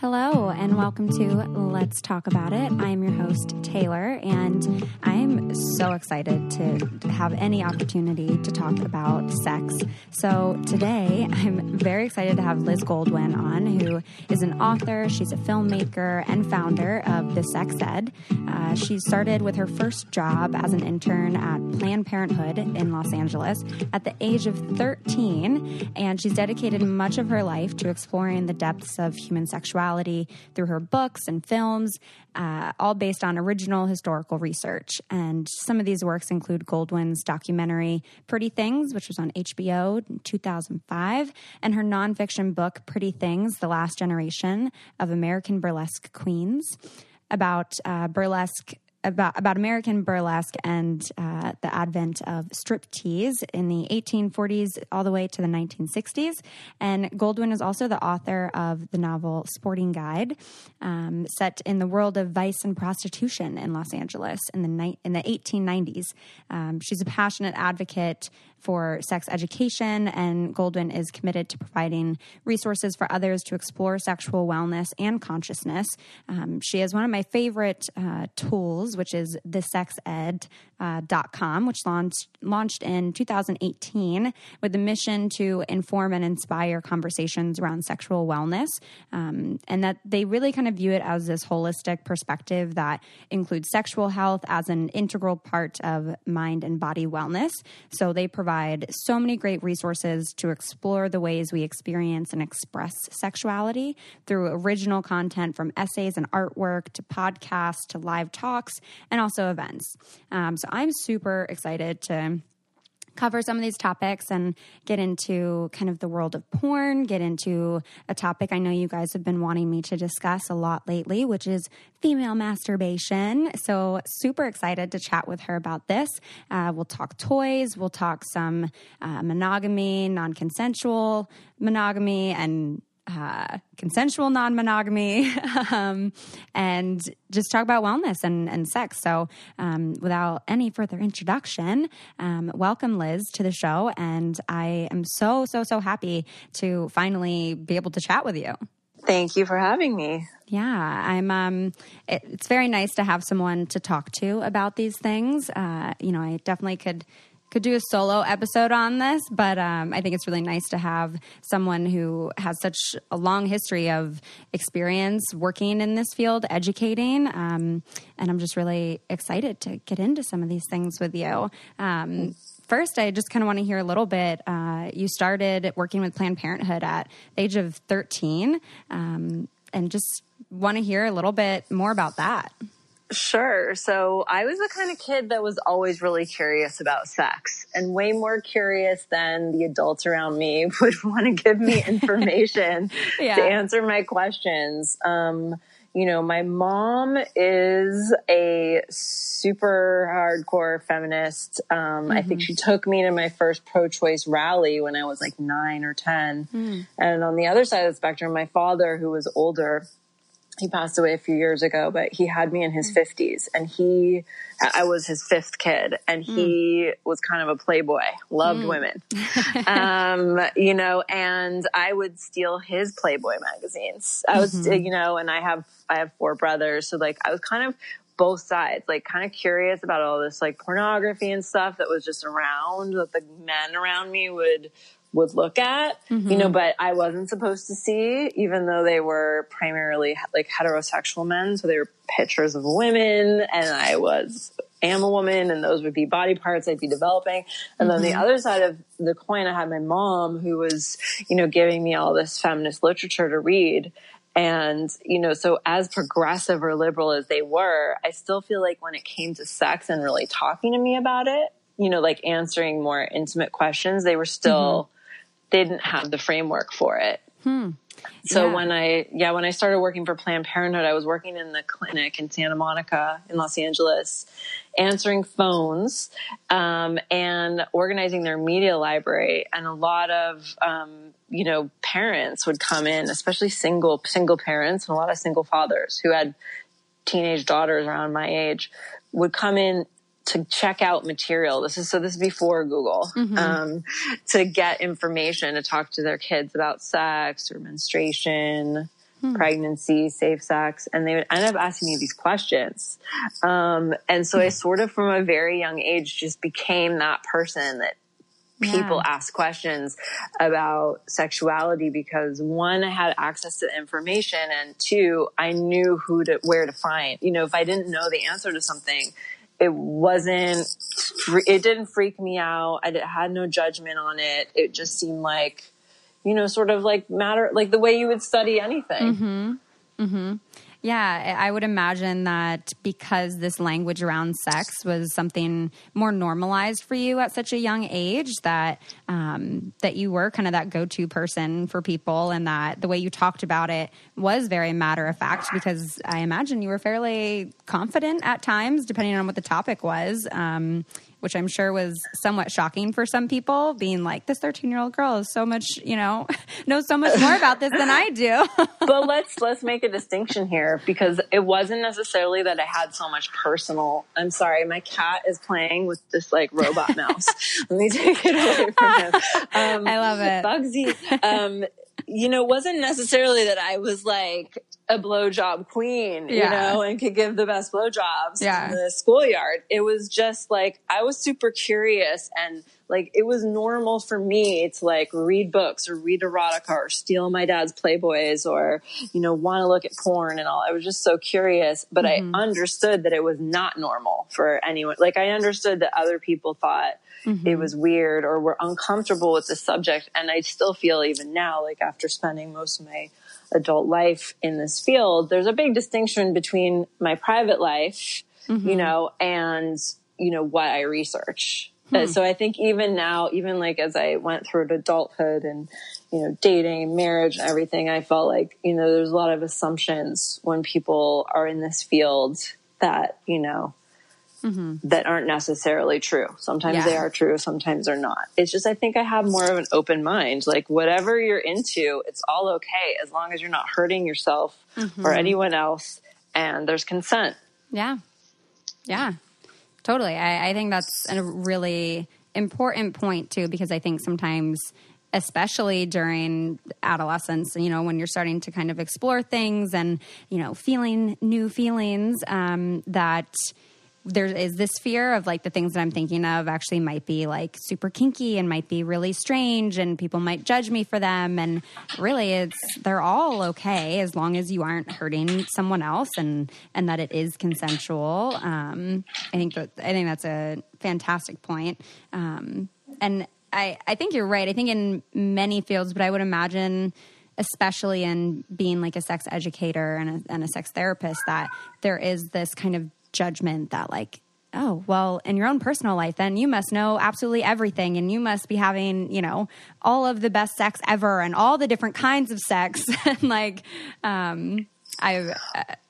Hello, and welcome to Let's Talk About It. I'm your host, Taylor, and I'm so excited to have any opportunity to talk about sex. So, today I'm very excited to have Liz Goldwyn on, who is an author, she's a filmmaker, and founder of The Sex Ed. Uh, she started with her first job as an intern at Planned Parenthood in Los Angeles at the age of 13, and she's dedicated much of her life to exploring the depths of human sexuality sexuality through her books and films, uh, all based on original historical research. And some of these works include Goldwyn's documentary Pretty Things, which was on HBO in 2005, and her nonfiction book Pretty Things The Last Generation of American Burlesque Queens about uh, burlesque about about American burlesque and uh, the advent of striptease in the 1840s all the way to the 1960s. And Goldwyn is also the author of the novel Sporting Guide, um, set in the world of vice and prostitution in Los Angeles in the ni- in the 1890s. Um, she's a passionate advocate for sex education, and Goldwyn is committed to providing resources for others to explore sexual wellness and consciousness. Um, she has one of my favorite uh, tools, which is thesexed.com, uh, which launched, launched in 2018 with the mission to inform and inspire conversations around sexual wellness, um, and that they really kind of view it as this holistic perspective that includes sexual health as an integral part of mind and body wellness. So they provide provide so many great resources to explore the ways we experience and express sexuality through original content from essays and artwork to podcasts to live talks and also events. Um, so I'm super excited to cover some of these topics and get into kind of the world of porn, get into a topic I know you guys have been wanting me to discuss a lot lately, which is female masturbation. So, super excited to chat with her about this. Uh, we'll talk toys, we'll talk some uh, monogamy, non consensual monogamy, and uh, consensual non monogamy, um, and just talk about wellness and, and sex. So, um, without any further introduction, um, welcome Liz to the show. And I am so, so, so happy to finally be able to chat with you. Thank you for having me. Yeah, I'm. Um, it, it's very nice to have someone to talk to about these things. Uh, you know, I definitely could could do a solo episode on this, but um, I think it's really nice to have someone who has such a long history of experience working in this field, educating. Um, and I'm just really excited to get into some of these things with you. Um, first, I just kind of want to hear a little bit. Uh, you started working with Planned Parenthood at the age of 13, um, and just want to hear a little bit more about that. Sure. So I was the kind of kid that was always really curious about sex and way more curious than the adults around me would want to give me information yeah. to answer my questions. Um, you know, my mom is a super hardcore feminist. Um, mm-hmm. I think mm-hmm. she took me to my first pro choice rally when I was like nine or 10. Mm. And on the other side of the spectrum, my father, who was older, he passed away a few years ago, but he had me in his fifties and he, I was his fifth kid and he mm. was kind of a playboy, loved mm. women. um, you know, and I would steal his Playboy magazines. I was, mm-hmm. you know, and I have, I have four brothers. So like I was kind of both sides, like kind of curious about all this like pornography and stuff that was just around that the men around me would would look at, mm-hmm. you know, mm-hmm. but I wasn't supposed to see, even though they were primarily like heterosexual men. So they were pictures of women and I was, am a woman and those would be body parts I'd be developing. And mm-hmm. then the mm-hmm. other side of the coin, I had my mom who was, you know, giving me all this feminist literature to read. And, you know, so as progressive or liberal as they were, I still feel like when it came to sex and really talking to me about it, you know, like answering more intimate questions, they were still, mm-hmm didn't have the framework for it. Hmm. So yeah. when I, yeah, when I started working for Planned Parenthood, I was working in the clinic in Santa Monica in Los Angeles, answering phones, um, and organizing their media library. And a lot of, um, you know, parents would come in, especially single, single parents and a lot of single fathers who had teenage daughters around my age would come in to check out material. This is so this is before Google mm-hmm. um, to get information to talk to their kids about sex or menstruation, hmm. pregnancy, safe sex, and they would end up asking me these questions. Um, and so I sort of, from a very young age, just became that person that people yeah. ask questions about sexuality because one, I had access to information, and two, I knew who to where to find. You know, if I didn't know the answer to something, it wasn't. It didn't freak me out. I had no judgment on it. It just seemed like you know, sort of like matter, like the way you would study anything. Mm-hmm. Mm-hmm. Yeah, I would imagine that because this language around sex was something more normalized for you at such a young age, that um, that you were kind of that go-to person for people, and that the way you talked about it was very matter of fact. Because I imagine you were fairly confident at times, depending on what the topic was. Um, which I'm sure was somewhat shocking for some people, being like, this 13 year old girl is so much, you know, knows so much more about this than I do. but let's, let's make a distinction here because it wasn't necessarily that I had so much personal. I'm sorry, my cat is playing with this like robot mouse. Let me take it away from him. Um, I love it. Bugsy. Um, you know, it wasn't necessarily that I was like a blowjob queen, yeah. you know, and could give the best blowjobs yeah. in the schoolyard. It was just like I was super curious and like it was normal for me to like read books or read erotica or steal my dad's playboys or you know want to look at porn and all i was just so curious but mm-hmm. i understood that it was not normal for anyone like i understood that other people thought mm-hmm. it was weird or were uncomfortable with the subject and i still feel even now like after spending most of my adult life in this field, there's a big distinction between my private life, mm-hmm. you know, and, you know, what I research. Hmm. So I think even now, even like as I went through adulthood and, you know, dating, marriage and everything, I felt like, you know, there's a lot of assumptions when people are in this field that, you know, mm-hmm. that aren't necessarily true. Sometimes yeah. they are true, sometimes they're not. It's just, I think I have more of an open mind. Like, whatever you're into, it's all okay as long as you're not hurting yourself mm-hmm. or anyone else and there's consent. Yeah. Yeah. Totally. I, I think that's a really important point, too, because I think sometimes especially during adolescence, you know, when you're starting to kind of explore things and, you know, feeling new feelings, um, that there is this fear of like the things that I'm thinking of actually might be like super kinky and might be really strange and people might judge me for them. And really it's they're all okay as long as you aren't hurting someone else and and that it is consensual. Um, I think that I think that's a fantastic point. Um, and I I think you're right. I think in many fields but I would imagine especially in being like a sex educator and a, and a sex therapist that there is this kind of judgment that like oh well in your own personal life then you must know absolutely everything and you must be having you know all of the best sex ever and all the different kinds of sex. And like um I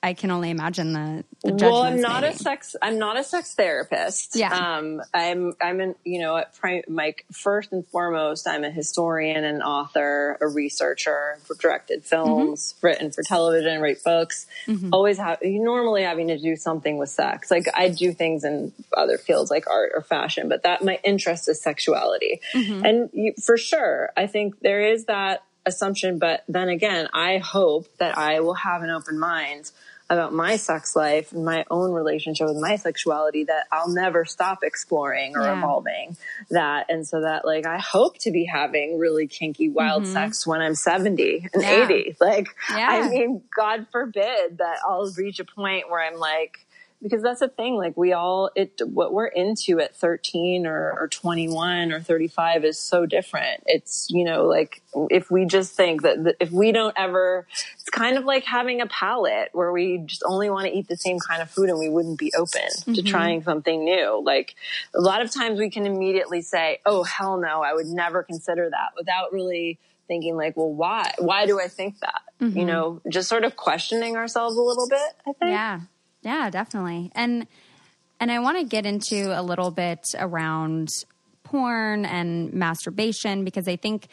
I can only imagine the, the well. I'm not maybe. a sex. I'm not a sex therapist. Yeah. Um. I'm. I'm an. You know. At prim, like first and foremost, I'm a historian, an author, a researcher. Directed films, mm-hmm. written for television, write books. Mm-hmm. Always have. You normally having to do something with sex. Like I do things in other fields like art or fashion, but that my interest is sexuality, mm-hmm. and you, for sure, I think there is that assumption. But then again, I hope that I will have an open mind about my sex life and my own relationship with my sexuality that I'll never stop exploring or yeah. evolving that. And so that like, I hope to be having really kinky, wild mm-hmm. sex when I'm 70 and yeah. 80. Like, yeah. I mean, God forbid that I'll reach a point where I'm like, because that's the thing like we all it what we're into at 13 or, or 21 or 35 is so different. It's you know like if we just think that if we don't ever it's kind of like having a palate where we just only want to eat the same kind of food and we wouldn't be open mm-hmm. to trying something new. Like a lot of times we can immediately say oh hell no i would never consider that without really thinking like well why why do i think that? Mm-hmm. you know just sort of questioning ourselves a little bit i think. Yeah yeah, definitely. And and I want to get into a little bit around porn and masturbation because I think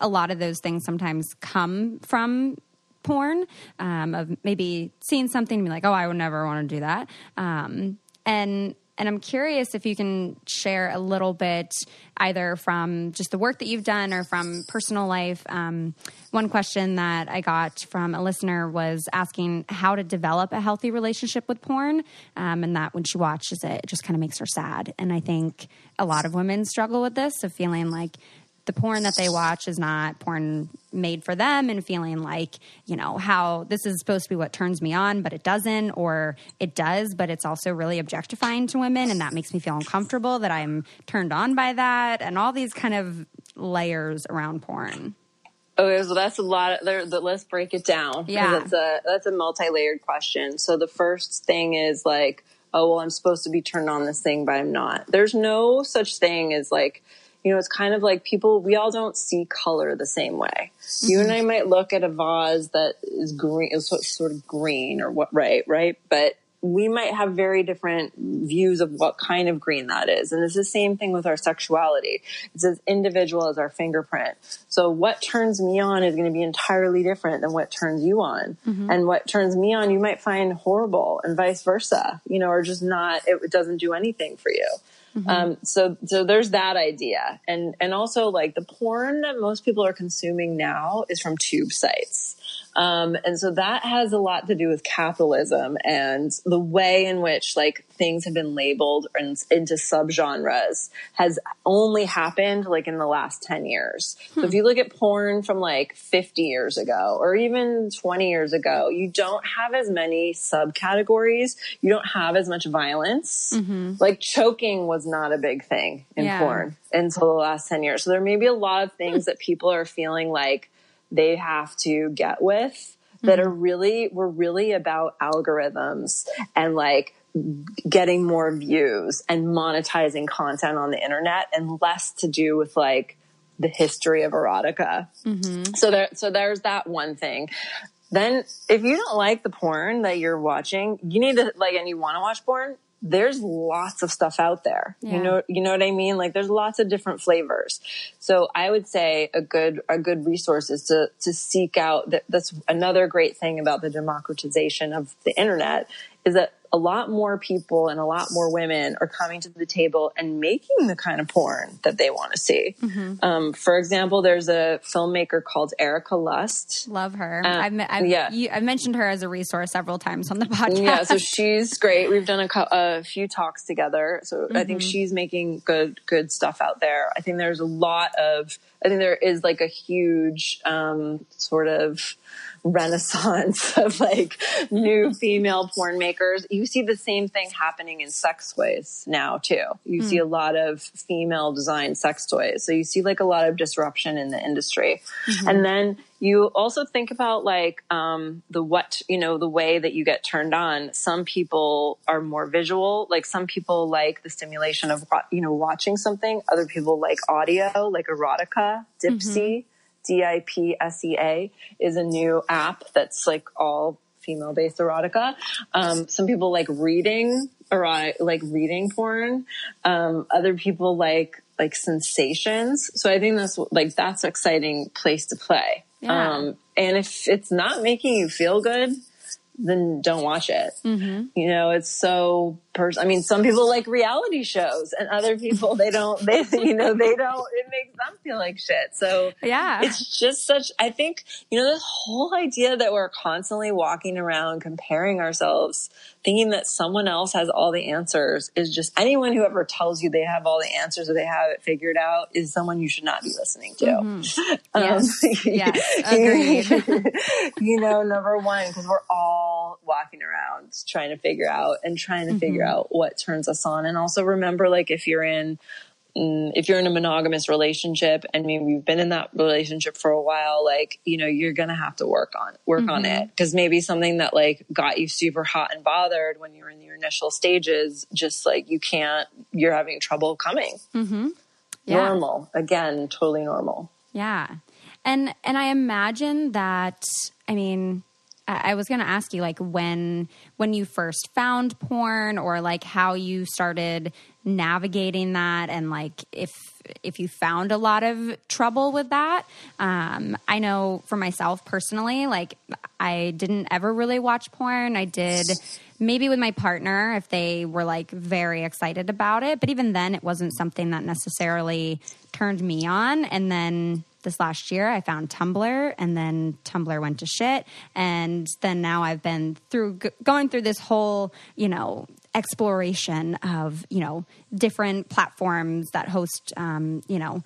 a lot of those things sometimes come from porn um, of maybe seeing something and be like, oh, I would never want to do that. Um, and and I'm curious if you can share a little bit either from just the work that you've done or from personal life. Um, one question that I got from a listener was asking how to develop a healthy relationship with porn, um, and that when she watches it, it just kind of makes her sad. And I think a lot of women struggle with this of feeling like the porn that they watch is not porn made for them and feeling like, you know, how this is supposed to be what turns me on, but it doesn't, or it does, but it's also really objectifying to women. And that makes me feel uncomfortable that I'm turned on by that and all these kind of layers around porn. Okay, so that's a lot. Of, there, let's break it down. Yeah, that's a that's a multi-layered question. So the first thing is like, oh well, I'm supposed to be turned on this thing, but I'm not. There's no such thing as like you know, it's kind of like people, we all don't see color the same way. Mm-hmm. You and mm-hmm. I might look at a vase that is green, is sort of green or what, right, right? But we might have very different views of what kind of green that is. And it's the same thing with our sexuality. It's as individual as our fingerprint. So what turns me on is going to be entirely different than what turns you on. Mm-hmm. And what turns me on, you might find horrible and vice versa, you know, or just not, it doesn't do anything for you. Mm-hmm. Um, so, so there's that idea. And, and also like the porn that most people are consuming now is from tube sites. Um, and so that has a lot to do with capitalism and the way in which like things have been labeled and into subgenres has only happened like in the last 10 years. Hmm. So if you look at porn from like 50 years ago or even 20 years ago, you don't have as many subcategories. You don't have as much violence. Mm-hmm. Like choking was not a big thing in yeah. porn until the last 10 years. So there may be a lot of things hmm. that people are feeling like they have to get with that are mm-hmm. really, were really about algorithms and like getting more views and monetizing content on the internet and less to do with like the history of erotica. Mm-hmm. So there, so there's that one thing. Then if you don't like the porn that you're watching, you need to like, and you want to watch porn, there's lots of stuff out there. Yeah. You know, you know what I mean? Like there's lots of different flavors. So I would say a good, a good resource is to, to seek out that. That's another great thing about the democratization of the internet is that a lot more people and a lot more women are coming to the table and making the kind of porn that they want to see. Mm-hmm. Um, for example, there's a filmmaker called Erika Lust. Love her. Uh, I've, I've, yeah. You, I've mentioned her as a resource several times on the podcast. Yeah, so she's great. We've done a, a few talks together. So mm-hmm. I think mm-hmm. she's making good, good stuff out there. I think there's a lot of, I think there is like a huge um, sort of renaissance of like new female porn makers. You see the same thing happening in sex toys now too. You mm. see a lot of female designed sex toys. So you see like a lot of disruption in the industry. Mm-hmm. And then you also think about like um, the what you know the way that you get turned on some people are more visual like some people like the stimulation of you know watching something other people like audio like erotica dipsea mm-hmm. D-I-P-S-E-A is a new app that's like all female based erotica. Um, some people like reading erotic, like reading porn. Um, other people like, like sensations. So I think that's like, that's exciting place to play. Yeah. Um, and if it's not making you feel good, then don't watch it. Mm-hmm. You know, it's so pers- I mean, some people like reality shows and other people, they don't, they, you know, they don't, it makes them feel like shit. So yeah, it's just such, I think, you know, this whole idea that we're constantly walking around comparing ourselves, thinking that someone else has all the answers is just anyone who ever tells you they have all the answers or they have it figured out is someone you should not be listening to. Mm-hmm. Um, yes. yes. Agreed. you know, number one, because we're all walking around trying to figure out and trying to mm-hmm. figure out what turns us on. And also remember, like, if you're in, mm, if you're in a monogamous relationship and maybe you've been in that relationship for a while, like, you know, you're going to have to work on, work mm-hmm. on it. Cause maybe something that like got you super hot and bothered when you were in your initial stages, just like you can't, you're having trouble coming. Mm-hmm. Yeah. Normal. Again, totally normal. Yeah. And, and I imagine that, I mean, I was going to ask you like when when you first found porn or like how you started navigating that and like if if you found a lot of trouble with that. Um, I know for myself personally, like I didn't ever really watch porn. I did maybe with my partner if they were like very excited about it. But even then, it wasn't something that necessarily turned me on. And then this last year I found Tumblr and then Tumblr went to shit and then now I've been through going through this whole, you know, exploration of, you know, different platforms that host um, you know,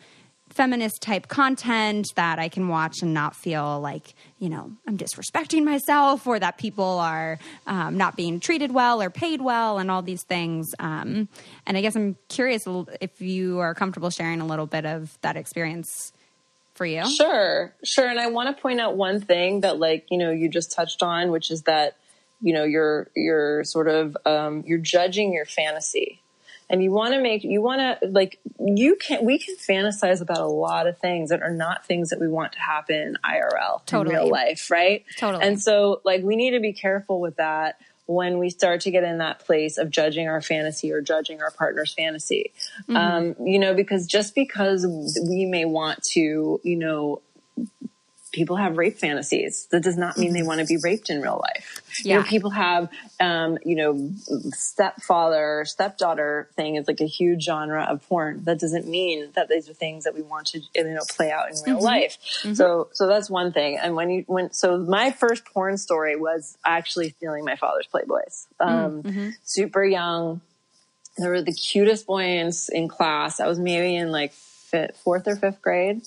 feminist type content that I can watch and not feel like, you know, I'm disrespecting myself or that people are um, not being treated well or paid well and all these things. Um, and I guess I'm curious if you are comfortable sharing a little bit of that experience for you. Sure, sure. And I want to point out one thing that, like, you know, you just touched on, which is that, you know, you're, you're sort of, um, you're judging your fantasy and you want to make you want to like you can we can fantasize about a lot of things that are not things that we want to happen IRL totally. in real life, right? Totally. And so like we need to be careful with that when we start to get in that place of judging our fantasy or judging our partner's fantasy. Mm-hmm. Um, you know, because just because we may want to, you know, people have rape fantasies. That does not mean they want to be raped in real life. Yeah. You know, people have, um, you know, stepfather, stepdaughter thing is like a huge genre of porn. That doesn't mean that these are things that we want to, you know, play out in real mm-hmm. life. Mm-hmm. So, so that's one thing. And when you, when, so my first porn story was actually stealing my father's Playboys. Um, mm-hmm. super young. They were the cutest boys in class. I was maybe in like fifth, fourth or fifth grade.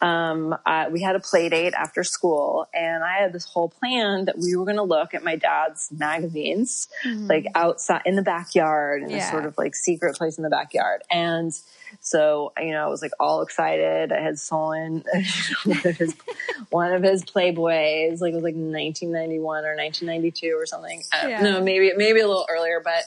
Um, we had a play date after school, and I had this whole plan that we were going to look at my dad's magazines, mm-hmm. like outside in the backyard, in yeah. a sort of like secret place in the backyard, and. So, you know, I was like all excited. I had stolen one of his, one of his Playboys, like it was like 1991 or 1992 or something. Yeah. No, maybe, maybe a little earlier, but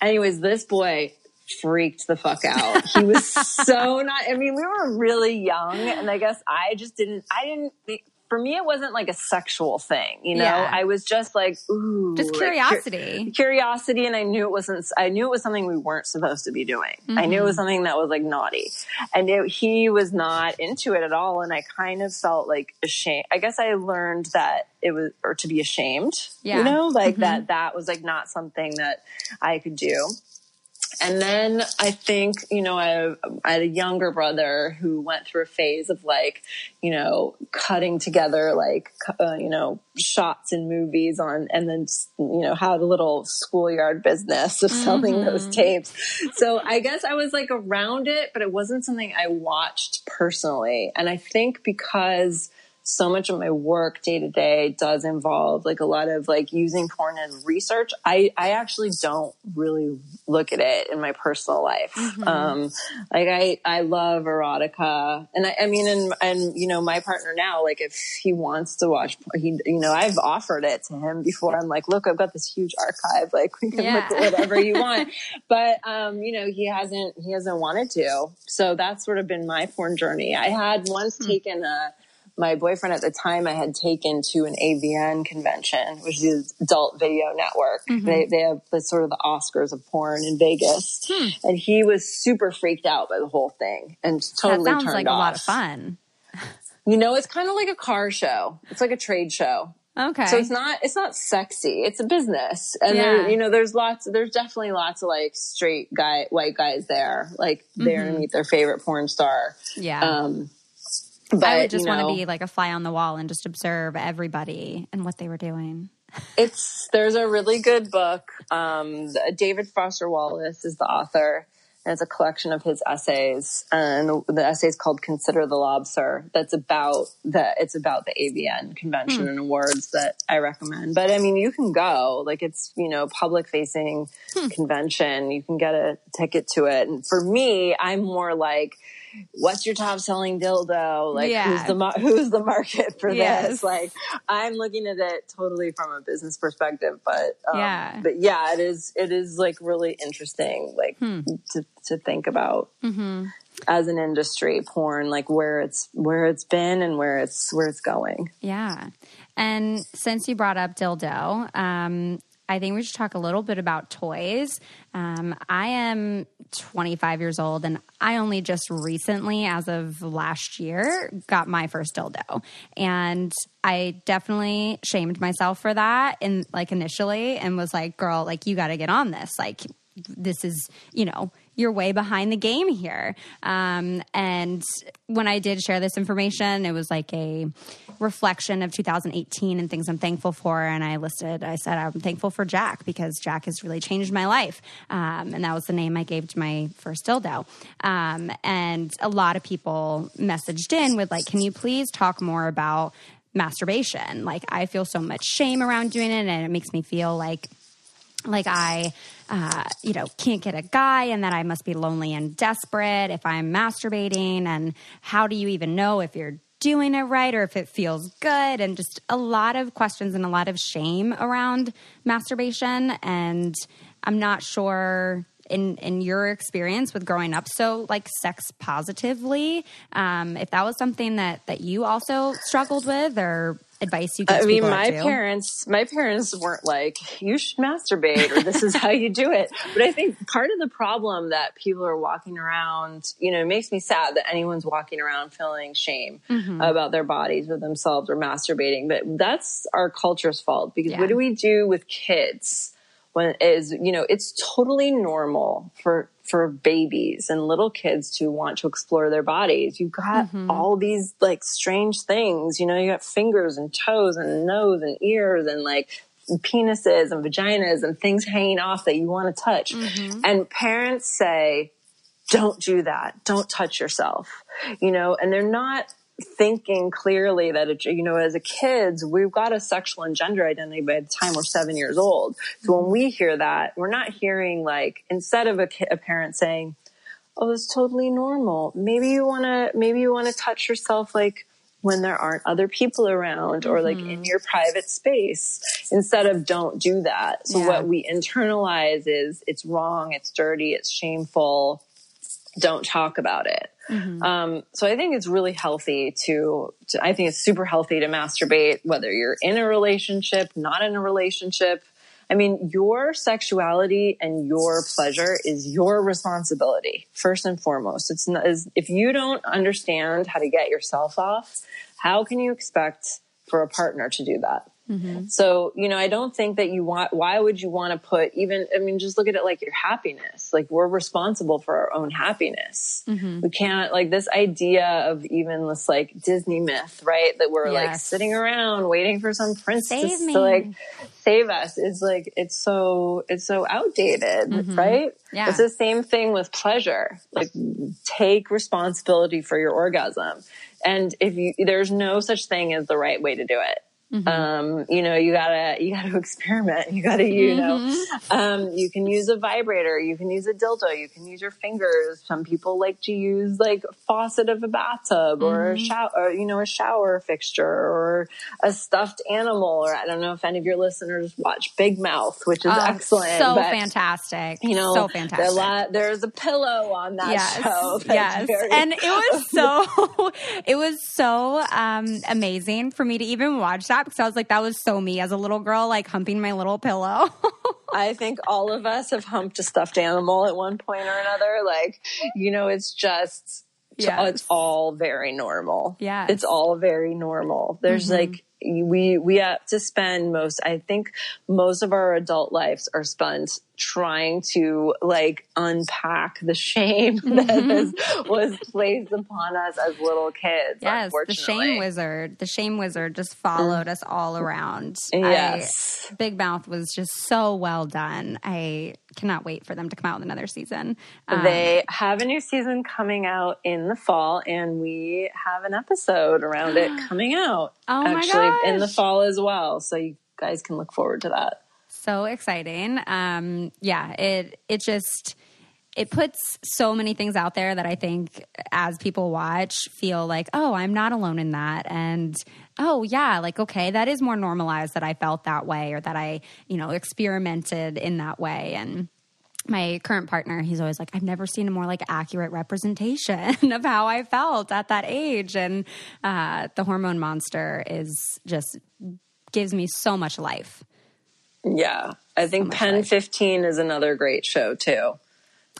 anyways, this boy freaked the fuck out. He was so not, I mean, we were really young and I guess I just didn't, I didn't think, for me, it wasn't like a sexual thing, you know. Yeah. I was just like, ooh, just curiosity, like, curiosity, and I knew it wasn't. I knew it was something we weren't supposed to be doing. Mm-hmm. I knew it was mm-hmm. something that was like naughty, and it, he was not into it at all. And I kind of felt like ashamed. I guess I learned that it was, or to be ashamed, yeah. you know, like mm-hmm. that. That was like not something that I could do. And then I think, you know, I, I, had a younger brother who went through a phase of like, you know, cutting together like, uh, you know, shots in movies on, and then, you know, had a little schoolyard business of selling mm-hmm. those tapes. So I guess I was like around it, but it wasn't something I watched personally. And I think because, so much of my work day to day does involve like a lot of like using porn as research. I, I actually don't really look at it in my personal life. Mm-hmm. Um, like I, I love erotica and I, I mean, and, and, you know, my partner now, like if he wants to watch, he, you know, I've offered it to him before. I'm like, look, I've got this huge archive. Like we can yeah. look at whatever you want. but, um, you know, he hasn't, he hasn't wanted to. So that's sort of been my porn journey. I had once mm-hmm. taken a, my boyfriend at the time I had taken to an AVN convention, which is Adult Video Network. Mm-hmm. They, they have the sort of the Oscars of porn in Vegas. Hmm. And he was super freaked out by the whole thing and totally that sounds turned like off. a lot of fun. You know, it's kind of like a car show. It's like a trade show. Okay. So it's not it's not sexy. It's a business, and yeah. there, you know, there's lots. There's definitely lots of like straight guy, white guys there, like there mm-hmm. to meet their favorite porn star. Yeah. Um, but, I would just you know, want to be like a fly on the wall and just observe everybody and what they were doing. it's there's a really good book. Um, David Foster Wallace is the author, and it's a collection of his essays. And the, essay is called "Consider the Lobster." That's about the it's about the AVN convention hmm. and awards that I recommend. But I mean, you can go like it's you know public facing hmm. convention. You can get a ticket to it. And for me, I'm more like what's your top selling dildo? Like yeah. who's the who's the market for yes. this? Like I'm looking at it totally from a business perspective, but um, yeah, but yeah, it is it is like really interesting, like hmm. to to think about. Mm-hmm. As an industry, porn, like where it's where it's been and where it's where it's going. Yeah, and since you brought up dildo, um, I think we should talk a little bit about toys. Um, I am 25 years old, and I only just recently, as of last year, got my first dildo. And I definitely shamed myself for that, and like initially, and was like, "Girl, like you got to get on this. Like, this is, you know." you're way behind the game here. Um, and when I did share this information, it was like a reflection of 2018 and things I'm thankful for. And I listed, I said, I'm thankful for Jack because Jack has really changed my life. Um, and that was the name I gave to my first dildo. Um, and a lot of people messaged in with, like, can you please talk more about masturbation? Like, I feel so much shame around doing it, and it makes me feel like, like I uh, you know, can't get a guy and that I must be lonely and desperate if I'm masturbating. And how do you even know if you're doing it right or if it feels good? And just a lot of questions and a lot of shame around masturbation. And I'm not sure in in your experience with growing up so like sex positively um, if that was something that that you also struggled with or advice you give? I mean, my parents, my parents weren't like, you should masturbate or this is how you do it. But I think part of the problem that people are walking around, you know, it makes me sad that anyone's walking around feeling shame mm-hmm. about their bodies with themselves or masturbating. But that's our culture's fault because yeah. what do we do with kids? when is you know it's totally normal for for babies and little kids to want to explore their bodies. You've got mm-hmm. all these like strange things. You know you got fingers and toes and nose and ears and like penises and vaginas and things hanging off that you want to touch. Mm-hmm. and parents say don't do that. Don't touch yourself. You know and they're not thinking clearly that it, you know as a kids we've got a sexual and gender identity by the time we're seven years old. So when we hear that we're not hearing like instead of a, a parent saying oh it's totally normal. Maybe you want to maybe you want to touch yourself like when there aren't other people around or like mm-hmm. in your private space instead of don't do that. So yeah. what we internalize is it's wrong it's dirty it's shameful don't talk about it Mm-hmm. Um, so I think it's really healthy to, to, I think it's super healthy to masturbate, whether you're in a relationship, not in a relationship. I mean, your sexuality and your pleasure is your responsibility, first and foremost. It's not, is, if you don't understand how to get yourself off, how can you expect for a partner to do that? Mm-hmm. So, you know, I don't think that you want, why would you want to put even, I mean, just look at it like your happiness. Like we're responsible for our own happiness. Mm-hmm. We can't, like this idea of even this like Disney myth, right? That we're yes. like sitting around waiting for some prince to, to, like save us is like, it's so, it's so outdated, mm-hmm. right? Yeah. It's the same thing with pleasure. Like take responsibility for your orgasm. And if you, there's no such thing as the right way to do it. Mm-hmm. Um, you know, you gotta, you gotta experiment. You gotta, you mm-hmm. know, um, you can use a vibrator. You can use a dildo. You can use your fingers. Some people like to use like faucet of a bathtub mm-hmm. or a mm-hmm. shower, or, you know, a shower fixture or a stuffed animal. Or I don't know if any of your listeners watch Big Mouth, which is oh, excellent. So but, fantastic. You know, so fantastic. A lot, there's a pillow on that yes. show. Yes. Very- and it was so, it was so, um, amazing for me to even watch that that because I was like, that was so me as a little girl, like humping my little pillow. I think all of us have humped a stuffed animal at one point or another. Like, you know, it's just, yes. it's all very normal. Yeah. It's all very normal. There's mm-hmm. like, we, we have to spend most, I think most of our adult lives are spent trying to like unpack the shame that mm-hmm. was placed upon us as little kids. Yes, the shame wizard. The shame wizard just followed mm. us all around. Yes, I, Big Mouth was just so well done. I cannot wait for them to come out with another season. Um, they have a new season coming out in the fall, and we have an episode around it coming out. Oh actually in the fall as well. So you guys can look forward to that so exciting. Um, yeah, it it just it puts so many things out there that I think as people watch feel like, oh, I'm not alone in that, and oh yeah, like okay, that is more normalized that I felt that way or that I you know experimented in that way and my current partner, he's always like, I've never seen a more like accurate representation of how I felt at that age. And uh, the hormone monster is just gives me so much life. Yeah. I think Pen like. 15 is another great show too.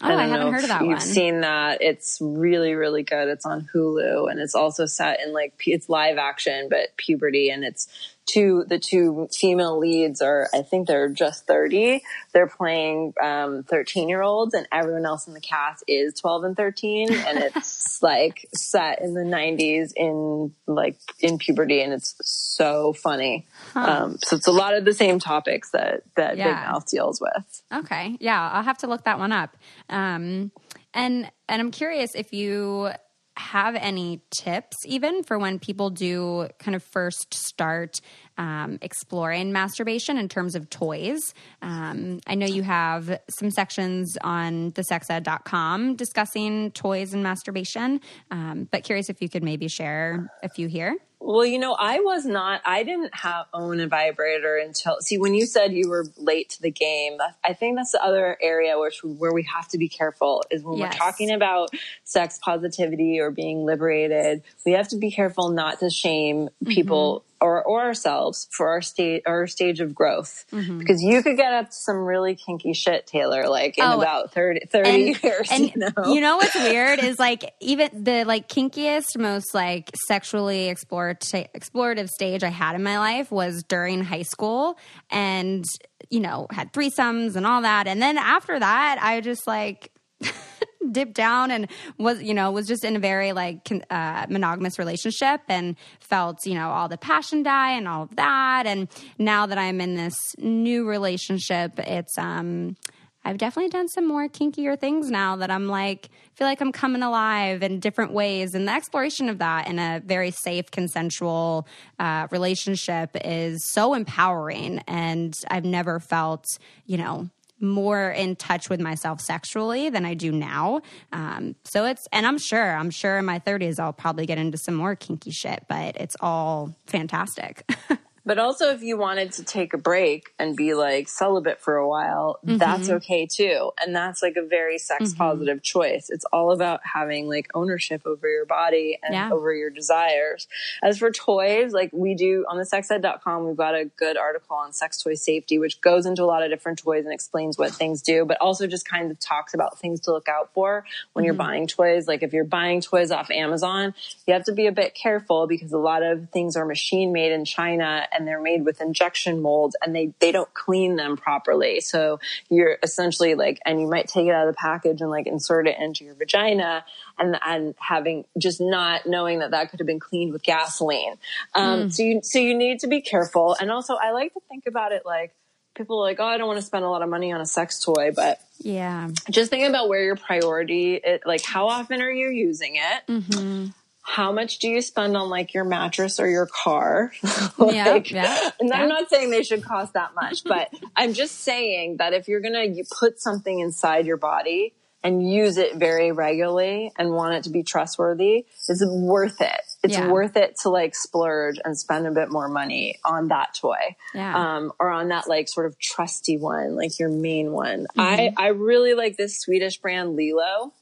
Oh, I, I haven't heard of that you've one. seen that. It's really, really good. It's on Hulu and it's also set in like, it's live action, but puberty and it's two the two female leads are I think they're just 30. They're playing um, 13 year olds and everyone else in the cast is 12 and 13 and it's like set in the 90s in like in puberty and it's so funny. Huh. Um, so it's a lot of the same topics that that yeah. Big Mouth deals with. Okay. Yeah, I'll have to look that one up. Um, and and I'm curious if you have any tips even for when people do kind of first start um, exploring masturbation in terms of toys? Um, I know you have some sections on thesexed.com discussing toys and masturbation, um, but curious if you could maybe share a few here. Well, you know, I was not, I didn't have own a vibrator until, see, when you said you were late to the game, I think that's the other area which, where we have to be careful is when yes. we're talking about sex positivity or being liberated, we have to be careful not to shame people mm-hmm or, or ourselves for our state our stage of growth mm-hmm. because you could get up to some really kinky shit taylor like in oh, about 30, 30 and, years and you know? you know what's weird is like even the like kinkiest most like sexually explored, explorative stage i had in my life was during high school and you know had threesomes and all that and then after that i just like dipped down and was you know was just in a very like uh, monogamous relationship and felt you know all the passion die and all of that and now that i'm in this new relationship it's um I've definitely done some more kinkier things now that I'm like, feel like I'm coming alive in different ways. And the exploration of that in a very safe, consensual uh, relationship is so empowering. And I've never felt, you know, more in touch with myself sexually than I do now. Um, so it's, and I'm sure, I'm sure in my 30s I'll probably get into some more kinky shit, but it's all fantastic. But also, if you wanted to take a break and be like celibate for a while, mm-hmm. that's okay too. And that's like a very sex mm-hmm. positive mm-hmm. choice. It's all about having like ownership over your body and yeah. over your desires. As for toys, like we do on the sexed.com, we've got a good article on sex toy safety, which goes into a lot of different toys and explains what things do, but also just kind of talks about things to look out for when mm-hmm. you're buying toys. Like if you're buying toys off Amazon, you have to be a bit careful because a lot of things are machine made in China and they're made with injection molds and they, they don't clean them properly. So you're essentially like, and you might take it out of the package and like insert it into your vagina and, and having just not knowing that that could have been cleaned with gasoline. Um, mm. so you, so you need to be careful. And also I like to think about it like, people are like, oh, I don't want to spend a lot of money on a sex toy, but yeah, just think about where your priority, it, like how often are you using it? Mm-hmm how much do you spend on like your mattress or your car? like, yeah, yeah, and I'm not saying they should cost that much, but I'm just saying that if you're going to put something inside your body and use it very regularly and want it to be trustworthy, it's worth it. It's yeah. worth it to like splurge and spend a bit more money on that toy. Yeah. Um, or on that like sort of trusty one, like your main one. Mm-hmm. I, I really like this Swedish brand Lelo.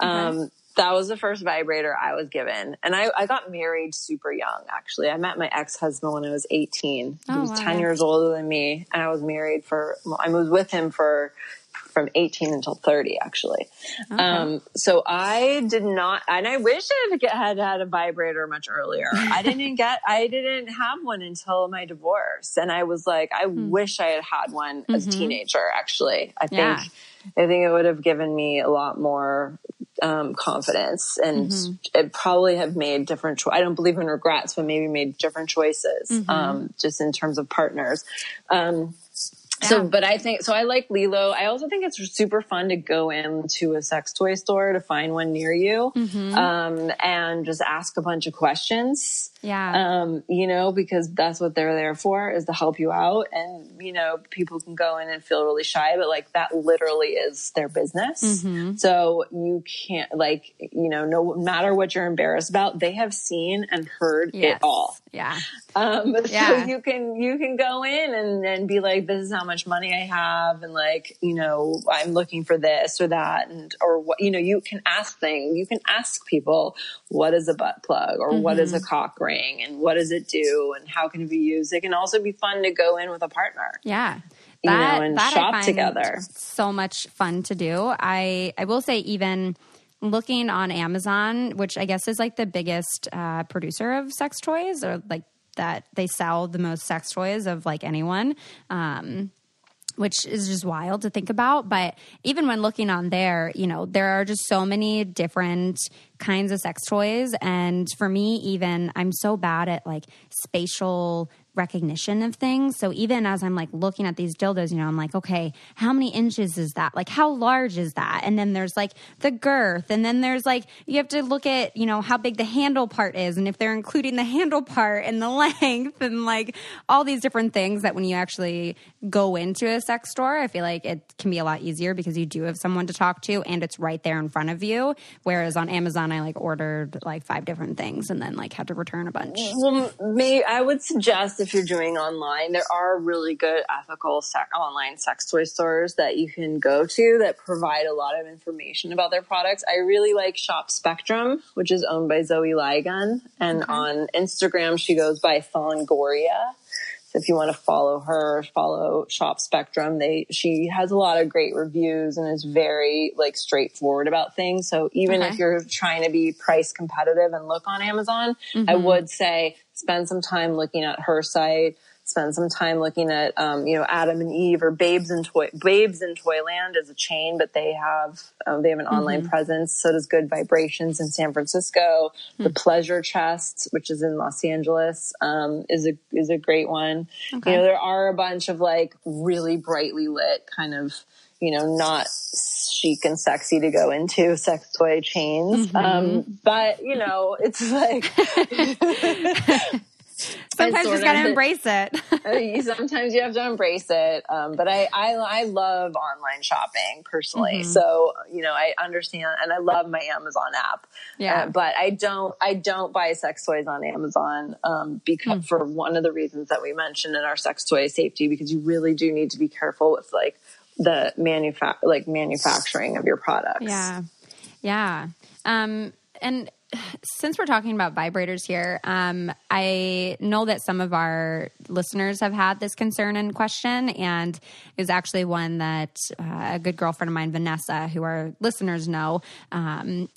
Um, that was the first vibrator I was given. And I, I got married super young, actually. I met my ex husband when I was 18. Oh, he was wow. 10 years older than me. And I was married for, I was with him for, from 18 until 30, actually. Okay. Um, so I did not, and I wish I had had a vibrator much earlier. I didn't get, I didn't have one until my divorce. And I was like, I hmm. wish I had had one as mm-hmm. a teenager, actually. I think. Yeah I think it would have given me a lot more um, confidence and mm-hmm. it probably have made different cho- I don't believe in regrets, but maybe made different choices mm-hmm. um, just in terms of partners. Um, so, but I think, so I like Lelo. I also think it's super fun to go into a sex toy store to find one near you, mm-hmm. um, and just ask a bunch of questions. Yeah. Um, you know, because that's what they're there for is to help you out. And, you know, people can go in and feel really shy, but like that literally is their business. Mm-hmm. So you can't like, you know, no matter what you're embarrassed about, they have seen and heard yes. it all. Yeah. Um, yeah. so you can, you can go in and, and be like, this is how much money I have. And like, you know, I'm looking for this or that. And, or what, you know, you can ask things, you can ask people, what is a butt plug or mm-hmm. what is a mm-hmm. cock ring and what does it do and how can it be used? It can also be fun to go in with a partner. Yeah. you that, know, and shop together. So much fun to do. I I will say even looking on Amazon, which I guess is like the biggest uh, producer of sex toys, or like that they sell the most sex toys of like anyone. Um, which is just wild to think about. But even when looking on there, you know, there are just so many different kinds of sex toys. And for me, even, I'm so bad at like spatial recognition of things. So even as I'm like looking at these dildos, you know, I'm like, okay, how many inches is that? Like, how large is that? And then there's like the girth. And then there's like, you have to look at, you know, how big the handle part is and if they're including the handle part and the length and like all these different things that when you actually go into a sex store, I feel like it can be a lot easier because you do have someone to talk to and it's right there in front of you. Whereas on Amazon, I like ordered like five different things and then like had to return a bunch. Well, may I would suggest if you're doing online, there are really good ethical online sex toy stores that you can go to that provide a lot of information about their products. I really like Shop Spectrum, which is owned by Zoe Ligon, and okay. on Instagram she goes by Thongoria. So if you want to follow her, follow Shop Spectrum. They she has a lot of great reviews and is very like straightforward about things. So even okay. if you're trying to be price competitive and look on Amazon, mm-hmm. I would say spend some time looking at her site spend some time looking at, um, you know, Adam and Eve or Babes in Toy, Babes in Toyland is a chain, but they have, um, they have an mm-hmm. online presence. So does Good Vibrations in San Francisco. Mm-hmm. The Pleasure Chest, which is in Los Angeles, um, is a, is a great one. Okay. You know, there are a bunch of like really brightly lit kind of, you know, not chic and sexy to go into sex toy chains. Mm-hmm. Um, but you know, it's like, sometimes you just gotta embrace it. Uh, sometimes you have to embrace it. Um, but I, I, I, love online shopping personally. Mm-hmm. So, you know, I understand and I love my Amazon app. Yeah. Uh, but I don't, I don't buy sex toys on Amazon, um, because mm. for one of the reasons that we mentioned in our sex toy safety, because you really do need to be careful with like the manufa- like manufacturing of your products. Yeah. Yeah. Um, and since we're talking about vibrators here, um, I know that some of our listeners have had this concern and question, and it was actually one that uh, a good girlfriend of mine, Vanessa, who our listeners know, um,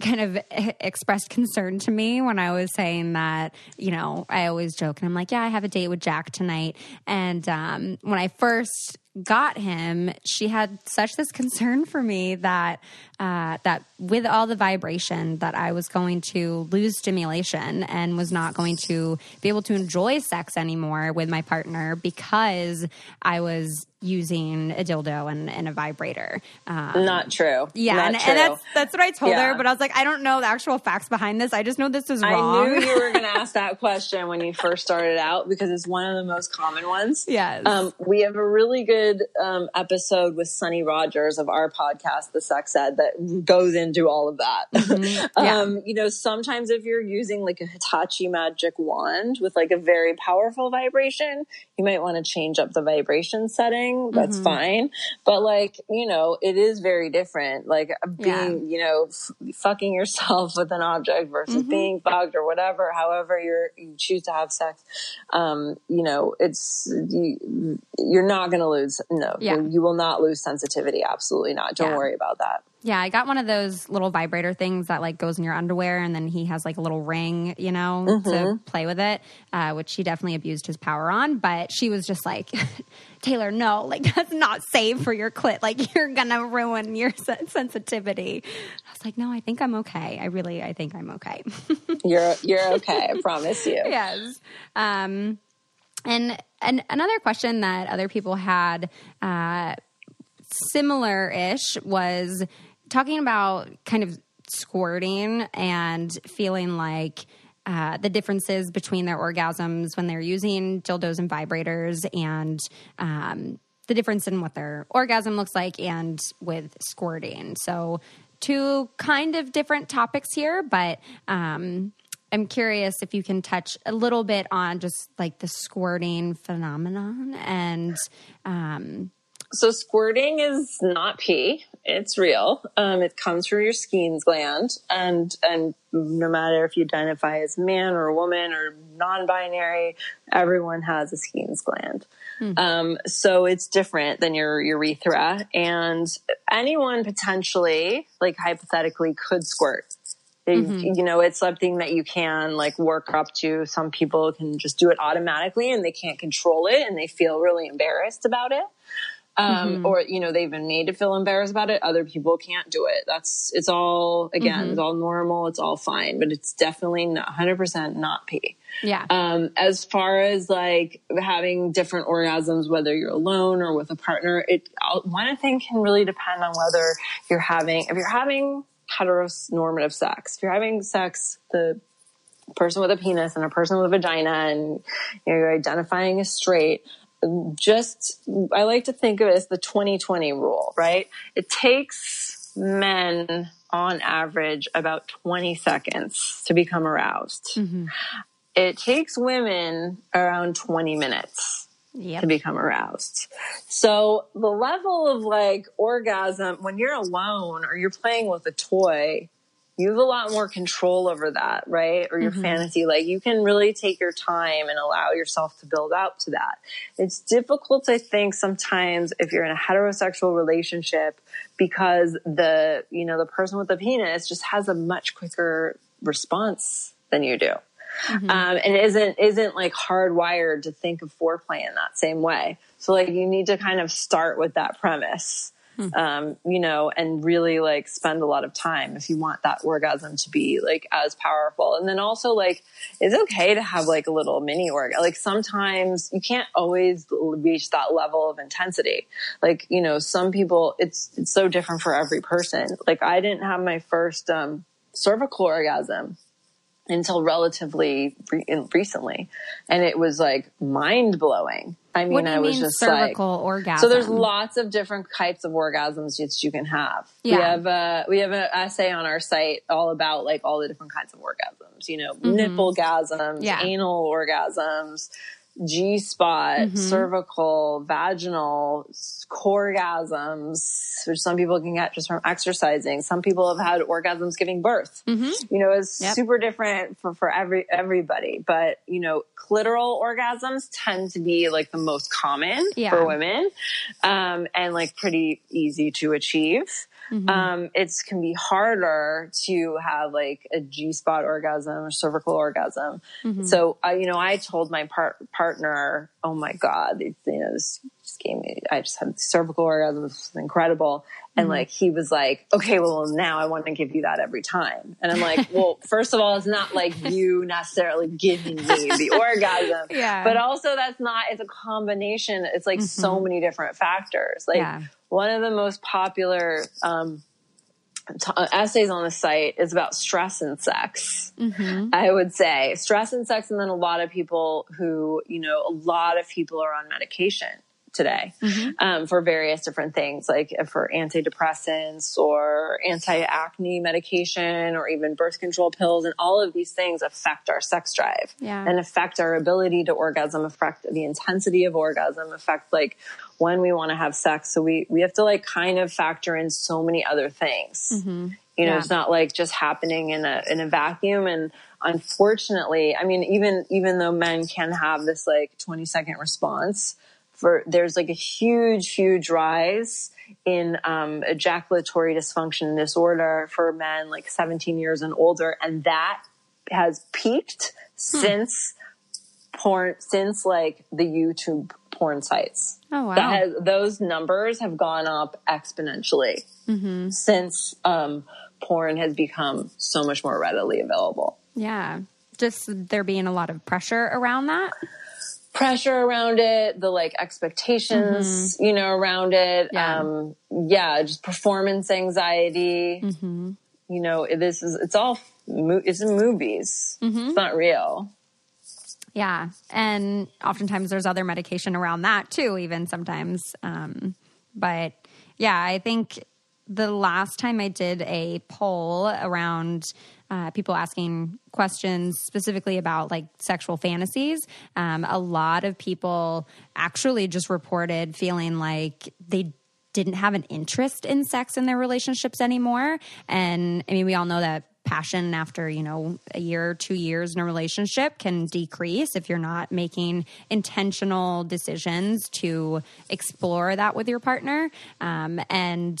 kind of expressed concern to me when I was saying that, you know, I always joke and I'm like, yeah, I have a date with Jack tonight. And um, when I first got him, she had such this concern for me that uh, that with all the vibration that I was going to lose stimulation and was not going to be able to enjoy sex anymore with my partner because I was using a dildo and, and a vibrator. Um, not true. Yeah, Not and, true. and, that's that's what I told yeah. her. But I was like, I don't know the actual facts behind this. I just know this is wrong. I knew you were going to ask that question when you first started out because it's one of the most common ones. Yes. Um, we have a really good um, episode with Sunny Rodgers of our podcast, The Sex Ed, that goes into all of that. Mm-hmm. Yeah. um, you know, sometimes if you're using like a Hitachi magic wand with like a very powerful vibration, you might want to change up the vibration setting. That's mm-hmm. fine. But like, you know, it is very different. Like being, yeah. you know, f- fucking yourself with an object versus mm-hmm. being fucked or whatever, however you're, you choose to have sex. Um, you know, it's, you, you're not going to lose. No, yeah. you, you will not lose sensitivity. Absolutely not. Don't yeah. worry about that. Yeah, I got one of those little vibrator things that like goes in your underwear, and then he has like a little ring, you know, mm-hmm. to play with it, uh, which he definitely abused his power on. But she was just like, Taylor, no, like that's not safe for your clit. Like you're gonna ruin your sensitivity. I was like, no, I think I'm okay. I really, I think I'm okay. you're you're okay. I promise you. Yes. Um, and and another question that other people had. Uh, similar ish was talking about kind of squirting and feeling like uh, the differences between their orgasms when they're using dildos and vibrators and um, the difference in what their orgasm looks like and with squirting. So, two kind of different topics here, but um, I'm curious if you can touch a little bit on just like the squirting phenomenon and um, so squirting is not pee. It's real. Um, it comes from your Skene's gland, and and no matter if you identify as man or a woman or non-binary, everyone has a Skene's gland. Mm-hmm. Um, so it's different than your urethra, and anyone potentially, like hypothetically, could squirt. Mm-hmm. You know, it's something that you can like work up to. Some people can just do it automatically and they can't control it and they feel really embarrassed about it. Um, mm-hmm. or, you know, they've been made to feel embarrassed about it. Other people can't do it. That's, it's all, again, mm-hmm. it's all normal. It's all fine, but it's definitely not 100% not pee. Yeah. Um, as far as like having different orgasms, whether you're alone or with a partner, it, one thing can really depend on whether you're having, if you're having heteronormative sex. If you're having sex, the person with a penis and a person with a vagina and you know, you're identifying as straight, just, I like to think of it as the 2020 rule, right? It takes men on average about 20 seconds to become aroused. Mm-hmm. It takes women around 20 minutes yep. to become aroused. So the level of like orgasm when you're alone or you're playing with a toy, you have a lot more control over that, right? Or your mm-hmm. fantasy. Like you can really take your time and allow yourself to build up to that. It's difficult, I think, sometimes if you're in a heterosexual relationship because the, you know, the person with the penis just has a much quicker response than you do. Mm-hmm. Um, and isn't isn't like hardwired to think of foreplay in that same way. So like you need to kind of start with that premise. Mm-hmm. Um, you know, and really like spend a lot of time if you want that orgasm to be like as powerful. And then also like, it's okay to have like a little mini orgasm. Like sometimes you can't always reach that level of intensity. Like, you know, some people, it's, it's so different for every person. Like I didn't have my first, um, cervical orgasm until relatively re- recently. And it was like mind blowing. I mean, I was mean just cervical like, orgasm. So there's lots of different types of orgasms that you can have. Yeah. We have a, we have an essay on our site all about like all the different kinds of orgasms, you know, mm-hmm. yeah. anal orgasms, G spot, mm-hmm. cervical, vaginal, orgasms, which some people can get just from exercising. Some people have had orgasms giving birth. Mm-hmm. You know, it's yep. super different for, for every, everybody. But, you know, clitoral orgasms tend to be like the most common yeah. for women, um, and like pretty easy to achieve. Mm-hmm. Um, it can be harder to have like a G spot orgasm or cervical orgasm. Mm-hmm. So, you know, I told my par- partner, oh my God, you know, this gave me, I just had cervical orgasm. was incredible. And mm-hmm. like, he was like, okay, well, now I want to give you that every time. And I'm like, well, first of all, it's not like you necessarily giving me the orgasm, yeah. but also that's not, it's a combination. It's like so mm-hmm. many different factors. Like, yeah one of the most popular um, t- uh, essays on the site is about stress and sex. Mm-hmm. I would say stress and sex, and then a lot of people who, you know, a lot of people are on medication today mm-hmm. um, for various different things, like for antidepressants or anti-acne medication or even birth control pills. And all of these things affect our sex drive yeah. and affect our ability to orgasm, affect the intensity of orgasm, affect like when we want to have sex. So we, we have to like kind of factor in so many other things. Mm-hmm. You know, yeah. it's not like just happening in a, in a vacuum. And unfortunately, I mean, even, even though men can have this like 20 second response, for there's like a huge, huge rise in um, ejaculatory dysfunction disorder for men like 17 years and older, and that has peaked hmm. since porn, since like the YouTube porn sites. Oh wow! Has, those numbers have gone up exponentially mm-hmm. since um, porn has become so much more readily available. Yeah, just there being a lot of pressure around that pressure around it, the like expectations, mm-hmm. you know, around it. Yeah. Um, yeah, just performance anxiety. Mm-hmm. You know, this is, it's all, it's in movies. Mm-hmm. It's not real. Yeah. And oftentimes there's other medication around that too, even sometimes. Um, but yeah, I think the last time I did a poll around uh, people asking questions specifically about like sexual fantasies. Um, a lot of people actually just reported feeling like they didn't have an interest in sex in their relationships anymore. And I mean, we all know that passion after you know a year or two years in a relationship can decrease if you're not making intentional decisions to explore that with your partner. Um, and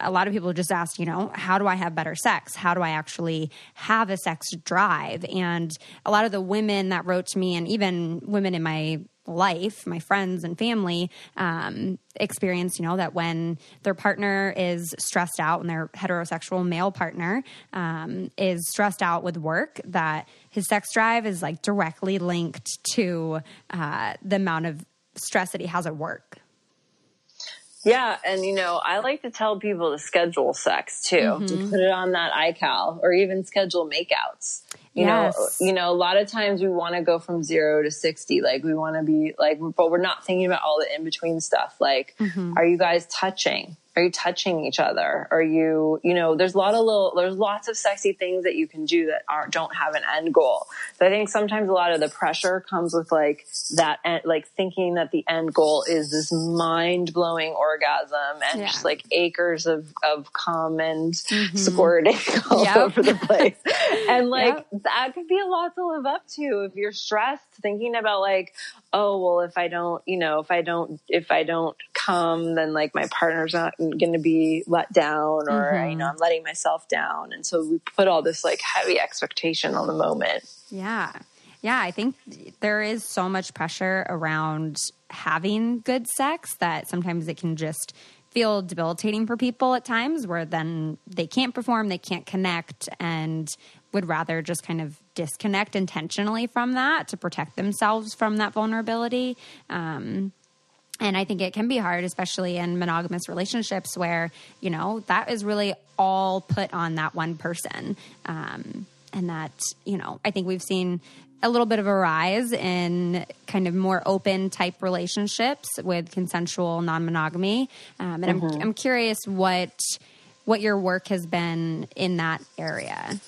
a lot of people just ask you know how do i have better sex? How do i actually have a sex drive? And a lot of the women that wrote to me and even women in my life, my friends and family, um, experience, you know, that when their partner is stressed out and their heterosexual male partner um, is stressed out with work, that his sex drive is like directly linked to uh, the amount of stress that he has at work. Yeah, and you know, I like to tell people to schedule sex too, mm-hmm. to put it on that iCal or even schedule makeouts. You yes. know, you know, a lot of times we want to go from zero to 60. Like we want to be like, but we're not thinking about all the in between stuff. Like, mm-hmm. are you guys touching? Are you touching each other? Are you, you know, there's a lot of little, there's lots of sexy things that you can do that aren't, don't have an end goal. But I think sometimes a lot of the pressure comes with like that, like thinking that the end goal is this mind blowing orgasm and yeah. just like acres of, of cum and mm-hmm. squirting all yep. over the place. and like yep. That could be a lot to live up to if you're stressed thinking about like, oh, well, if I don't, you know, if I don't, if I don't come, then like my partner's not going to be let down or, mm-hmm. you know, I'm letting myself down. And so we put all this like heavy expectation on the moment. Yeah. Yeah. I think there is so much pressure around having good sex that sometimes it can just feel debilitating for people at times where then they can't perform, they can't connect, and would rather just kind of disconnect intentionally from that to protect themselves from that vulnerability. Um, and I think it can be hard, especially in monogamous relationships where, you know, that is really all put on that one person. Um, and that, you know, I think we've seen a little bit of a rise in kind of more open type relationships with consensual non monogamy. Um, and mm-hmm. I'm, I'm curious what what your work has been in that area.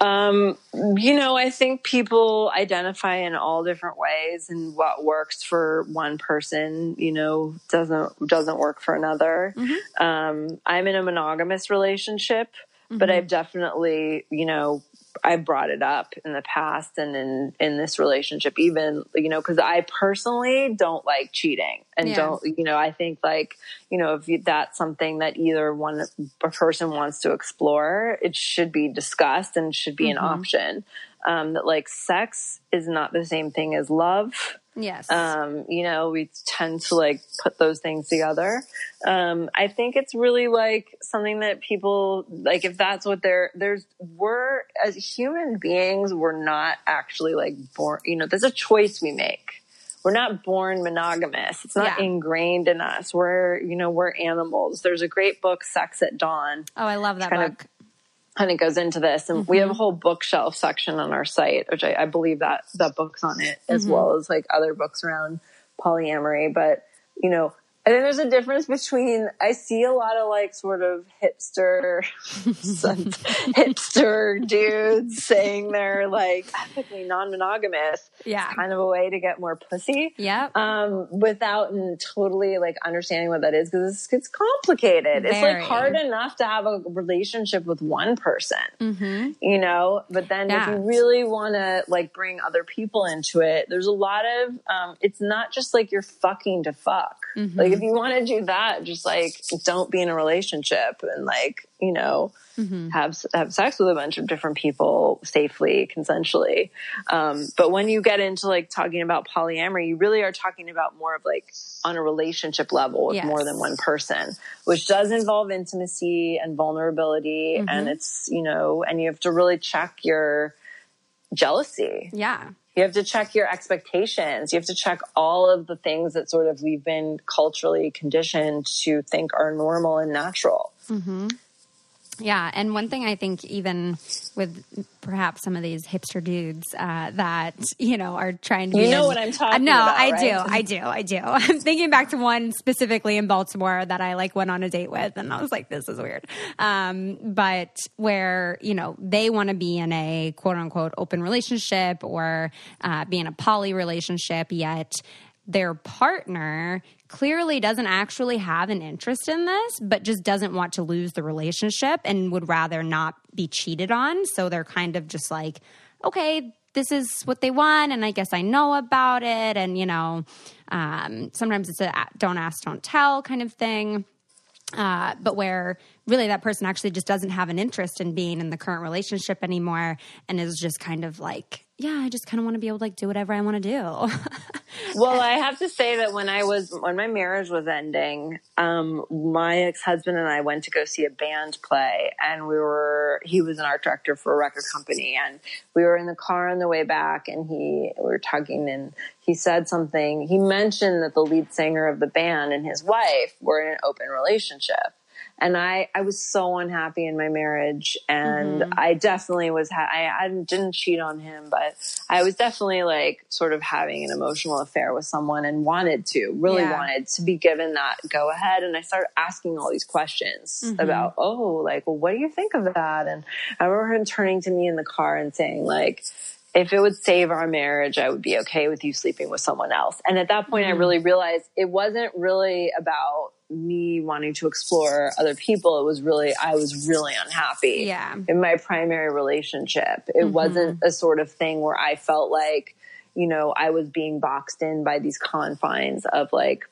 Um, you know, I think people identify in all different ways, and what works for one person, you know, doesn't doesn't work for another. Mm-hmm. Um, I'm in a monogamous relationship, mm-hmm. but I've definitely, you know, I brought it up in the past and in in this relationship, even you know, because I personally don't like cheating and yeah. don't you know, I think like you know, if that's something that either one a person wants to explore, it should be discussed and should be mm-hmm. an option. Um, that like sex is not the same thing as love. Yes. Um, you know, we tend to like put those things together. Um, I think it's really like something that people like if that's what they're there's we're as human beings, we're not actually like born, you know, there's a choice we make. We're not born monogamous. It's not yeah. ingrained in us. We're, you know, we're animals. There's a great book, Sex at Dawn. Oh, I love that book. Of, and of goes into this and mm-hmm. we have a mm-hmm. whole bookshelf section on our site which i, I believe that that book's on it as mm-hmm. well as like other books around polyamory but you know I think there's a difference between I see a lot of like sort of hipster hipster dudes saying they're like ethically non-monogamous. Yeah. It's kind of a way to get more pussy. Yeah. Um, without totally like understanding what that is because it's, it's, complicated. Very. It's like hard enough to have a relationship with one person, mm-hmm. you know, but then yeah. if you really want to like bring other people into it, there's a lot of, um, it's not just like you're fucking to fuck. Mm-hmm. Like if you want to do that, just like don't be in a relationship and like, you know, mm-hmm. have, have sex with a bunch of different people safely, consensually. Um, but when you get into like talking about polyamory, you really are talking about more of like on a relationship level with yes. more than one person, which does involve intimacy and vulnerability. Mm-hmm. And it's, you know, and you have to really check your jealousy. Yeah. You have to check your expectations. You have to check all of the things that sort of we've been culturally conditioned to think are normal and natural. Mm-hmm. Yeah, and one thing I think even with perhaps some of these hipster dudes uh, that you know are trying to you know what I'm talking uh, no, about. I right? do, I do, I do. I'm thinking back to one specifically in Baltimore that I like went on a date with, and I was like, this is weird. Um, but where you know they want to be in a quote unquote open relationship or uh, be in a poly relationship, yet their partner clearly doesn't actually have an interest in this, but just doesn't want to lose the relationship and would rather not be cheated on. So they're kind of just like, okay, this is what they want, and I guess I know about it. And, you know, um, sometimes it's a don't ask, don't tell kind of thing. Uh, but where really that person actually just doesn't have an interest in being in the current relationship anymore and is just kind of like yeah, I just kind of want to be able to like do whatever I want to do. well, I have to say that when I was when my marriage was ending, um, my ex husband and I went to go see a band play, and we were he was an art director for a record company, and we were in the car on the way back, and he we were tugging, and he said something. He mentioned that the lead singer of the band and his wife were in an open relationship and I, I was so unhappy in my marriage and mm-hmm. I definitely was, ha- I, I didn't cheat on him, but I was definitely like sort of having an emotional affair with someone and wanted to, really yeah. wanted to be given that go ahead. And I started asking all these questions mm-hmm. about, oh, like, well, what do you think of that? And I remember him turning to me in the car and saying like, if it would save our marriage, I would be okay with you sleeping with someone else. And at that point, mm-hmm. I really realized it wasn't really about me wanting to explore other people. It was really, I was really unhappy yeah. in my primary relationship. It mm-hmm. wasn't a sort of thing where I felt like, you know, I was being boxed in by these confines of like,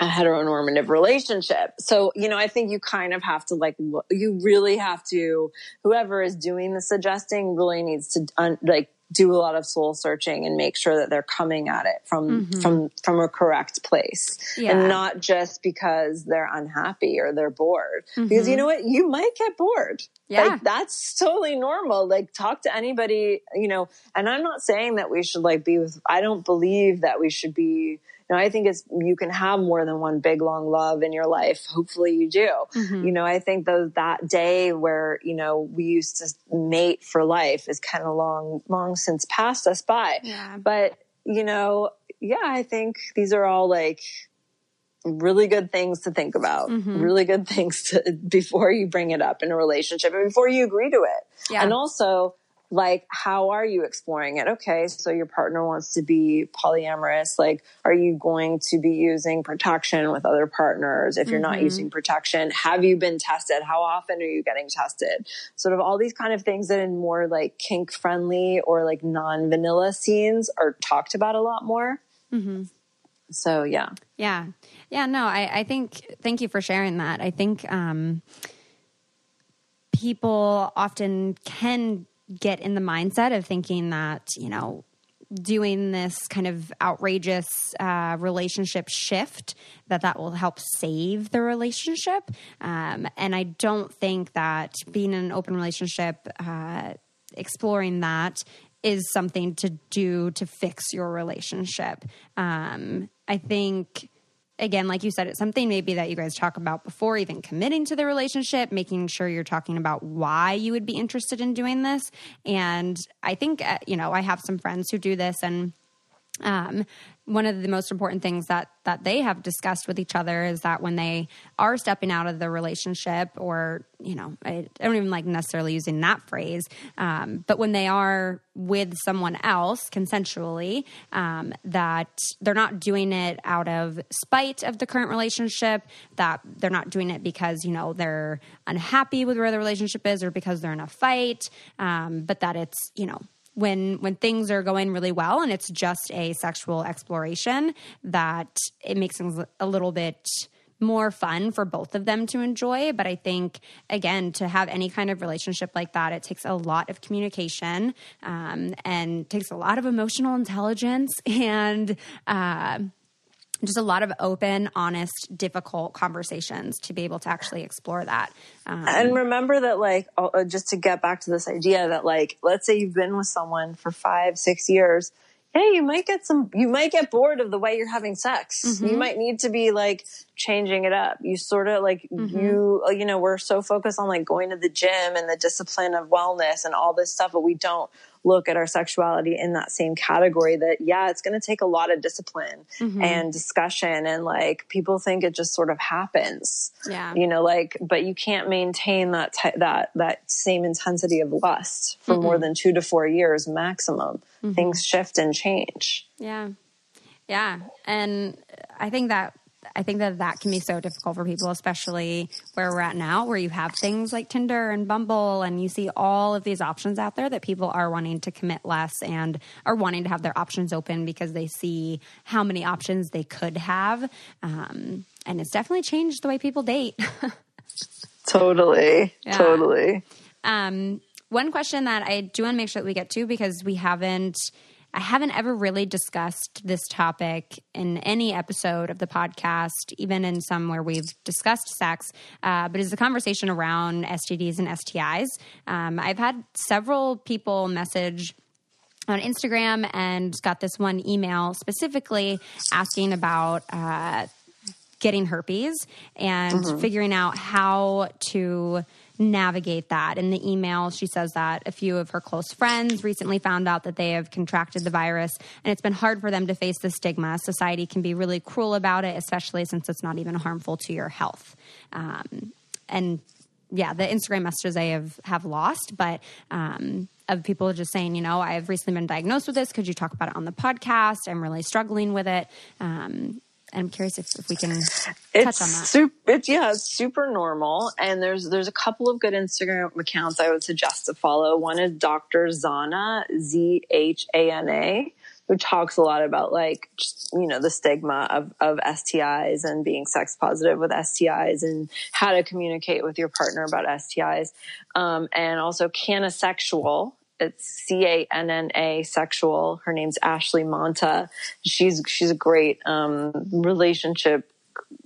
a heteronormative relationship. So, you know, I think you kind of have to like, you really have to, whoever is doing the suggesting really needs to un, like do a lot of soul searching and make sure that they're coming at it from mm-hmm. from from a correct place yeah. and not just because they're unhappy or they're bored mm-hmm. because you know what you might get bored yeah like, that's totally normal like talk to anybody you know and i'm not saying that we should like be with i don't believe that we should be know, I think it's, you can have more than one big long love in your life. Hopefully you do. Mm-hmm. You know, I think those, that day where, you know, we used to mate for life is kind of long, long since passed us by. Yeah. But, you know, yeah, I think these are all like, really good things to think about, mm-hmm. really good things to, before you bring it up in a relationship and before you agree to it. Yeah. And also, like how are you exploring it? Okay so your partner wants to be polyamorous. Like are you going to be using protection with other partners if you're mm-hmm. not using protection? Have you been tested? How often are you getting tested? Sort of all these kind of things that in more like kink friendly or like non vanilla scenes are talked about a lot more. Mm-hmm. so yeah. Yeah. Yeah no I, I think thank you for sharing that. I think um people often can get in the mindset of thinking that, you know, doing this kind of outrageous uh, relationship shift that that will help save the relationship. Um, and i don't think that being in an open relationship uh, exploring that is something to do to fix your relationship. Um, i think again, like you said, it's something maybe that you guys talk about before even committing to the relationship, making sure you're talking about why you would be interested in doing this. And I think, uh, you know, I have some friends who do this and um, one of the most important things that that they have discussed with each other is that when they are stepping out of the relationship, or you know, I, don't even like necessarily using that phrase, um, but when they are with someone else consensually, um, that they're not doing it out of spite of the current relationship, that they're not doing it because you know they're unhappy with where the relationship is, or because they're in a fight, um, but that it's you know when when things are going really well and it's just a sexual exploration that it makes things a little bit more fun for both of them to enjoy. But I think, again, to have any kind of relationship like that, it takes a lot of communication um, and takes a lot of emotional intelligence and uh, just a lot of open, honest, difficult conversations to be able to actually explore that. Um, and remember that, like, uh, just to get back to this idea that, like, let's say you've been with someone for five, six years. Hey, you might get some, you might get bored of the way you're having sex. Mm-hmm. You might need to be like changing it up. You sort of like mm-hmm. you you know we're so focused on like going to the gym and the discipline of wellness and all this stuff, but we don't look at our sexuality in that same category that yeah it's going to take a lot of discipline mm-hmm. and discussion and like people think it just sort of happens yeah you know like but you can't maintain that t- that that same intensity of lust for mm-hmm. more than 2 to 4 years maximum mm-hmm. things shift and change yeah yeah and i think that I think that that can be so difficult for people, especially where we're at now, where you have things like Tinder and Bumble, and you see all of these options out there that people are wanting to commit less and are wanting to have their options open because they see how many options they could have. Um, and it's definitely changed the way people date. totally. Yeah. Totally. Um, one question that I do want to make sure that we get to because we haven't I haven't ever really discussed this topic in any episode of the podcast, even in some where we've discussed sex, uh, but it's a conversation around STDs and STIs. Um, I've had several people message on Instagram and got this one email specifically asking about uh, getting herpes and mm-hmm. figuring out how to navigate that. In the email, she says that a few of her close friends recently found out that they have contracted the virus, and it's been hard for them to face the stigma. Society can be really cruel about it, especially since it's not even harmful to your health. Um, and yeah, the Instagram messages I have have lost, but um, of people just saying, you know, I've recently been diagnosed with this. Could you talk about it on the podcast? I'm really struggling with it. Um, I'm curious if, if we can touch it's on that. Super, it's, yeah, it's super normal. And there's there's a couple of good Instagram accounts I would suggest to follow. One is Dr. Zhana, Z H A N A, who talks a lot about like just, you know the stigma of of STIs and being sex positive with STIs and how to communicate with your partner about STIs, um, and also Canna-Sexual it's C A N N A sexual. Her name's Ashley Manta. She's she's a great um, relationship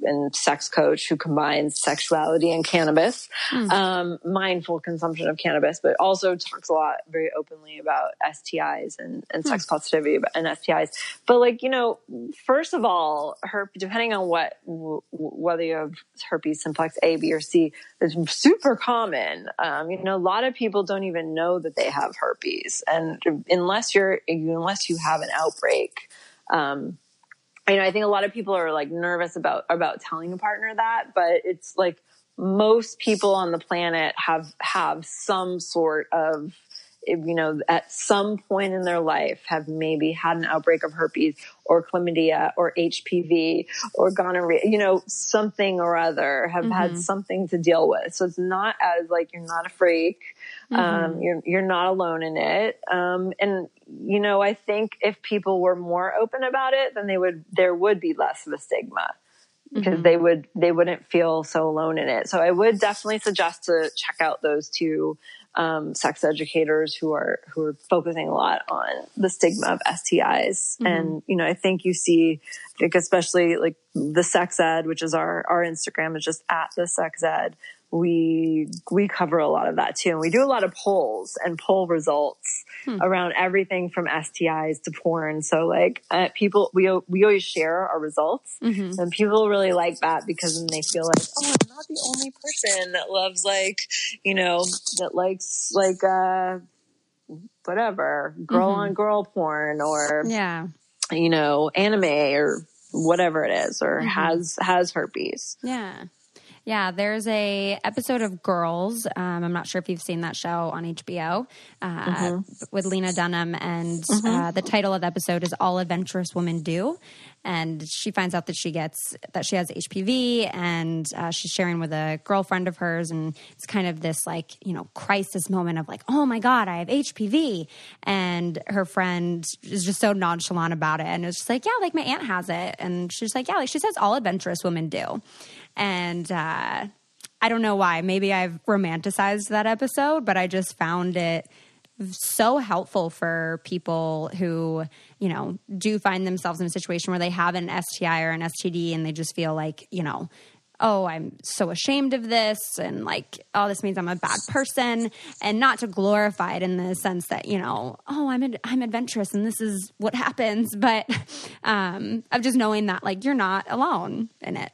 and sex coach who combines sexuality and cannabis, mm. um, mindful consumption of cannabis, but also talks a lot very openly about STIs and, and mm. sex positivity and STIs. But like, you know, first of all, her, depending on what, w- whether you have herpes simplex A, B, or C, is super common. Um, you know, a lot of people don't even know that they have herpes. And unless you're, unless you have an outbreak, um, you know, I think a lot of people are like nervous about about telling a partner that, but it's like most people on the planet have have some sort of you know, at some point in their life have maybe had an outbreak of herpes or chlamydia or HPV or gonorrhea, you know, something or other have mm-hmm. had something to deal with. So it's not as like you're not a freak. Um, mm-hmm. Um, you're, you're not alone in it. Um, and, you know, I think if people were more open about it, then they would, there would be less of a stigma because mm-hmm. they would, they wouldn't feel so alone in it. So I would definitely suggest to check out those two um, sex educators who are who are focusing a lot on the stigma of STIs. Mm-hmm. And you know, I think you see, like especially like the sex ed, which is our our Instagram is just at the sex ed we we cover a lot of that too and we do a lot of polls and poll results hmm. around everything from STIs to porn so like uh, people we we always share our results mm-hmm. and people really like that because then they feel like oh I'm not the only person that loves like you know that likes like uh whatever girl mm-hmm. on girl porn or yeah you know anime or whatever it is or mm-hmm. has has herpes yeah yeah, there's a episode of Girls. Um, I'm not sure if you've seen that show on HBO uh, mm-hmm. with Lena Dunham, and mm-hmm. uh, the title of the episode is "All Adventurous Women Do." And she finds out that she gets that she has HPV, and uh, she's sharing with a girlfriend of hers, and it's kind of this like you know crisis moment of like, oh my god, I have HPV, and her friend is just so nonchalant about it, and it's just like, yeah, like my aunt has it, and she's like, yeah, like she says all adventurous women do. And uh, I don't know why. Maybe I've romanticized that episode, but I just found it so helpful for people who, you know, do find themselves in a situation where they have an STI or an STD and they just feel like, you know, oh, I'm so ashamed of this, and like, oh, this means I'm a bad person, and not to glorify it in the sense that you know, oh, I'm ad- I'm adventurous, and this is what happens, but um, of just knowing that like you're not alone in it.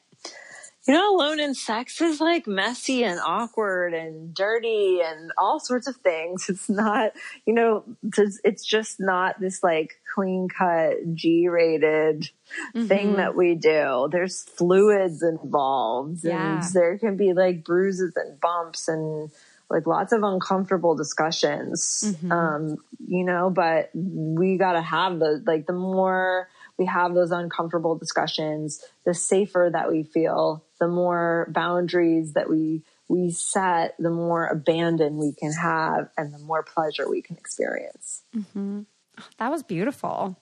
You know, alone in sex is like messy and awkward and dirty and all sorts of things. It's not, you know, it's just not this like clean cut G rated mm-hmm. thing that we do. There's fluids involved yeah. and there can be like bruises and bumps and like lots of uncomfortable discussions. Mm-hmm. Um, you know, but we got to have the, like the more, we have those uncomfortable discussions, the safer that we feel, the more boundaries that we we set, the more abandon we can have, and the more pleasure we can experience. Mm-hmm. That was beautiful.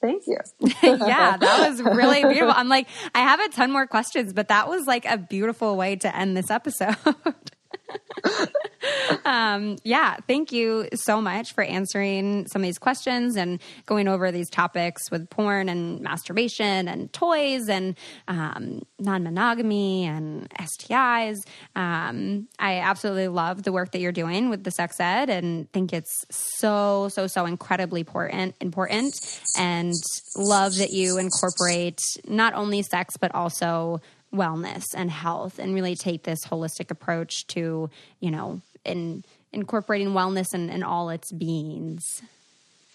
Thank you. yeah, that was really beautiful. I'm like, I have a ton more questions, but that was like a beautiful way to end this episode. um, yeah, thank you so much for answering some of these questions and going over these topics with porn and masturbation and toys and um, non monogamy and STIs. Um, I absolutely love the work that you're doing with the sex ed and think it's so, so, so incredibly important, important and love that you incorporate not only sex, but also wellness and health and really take this holistic approach to, you know, in incorporating wellness in, in all its beings.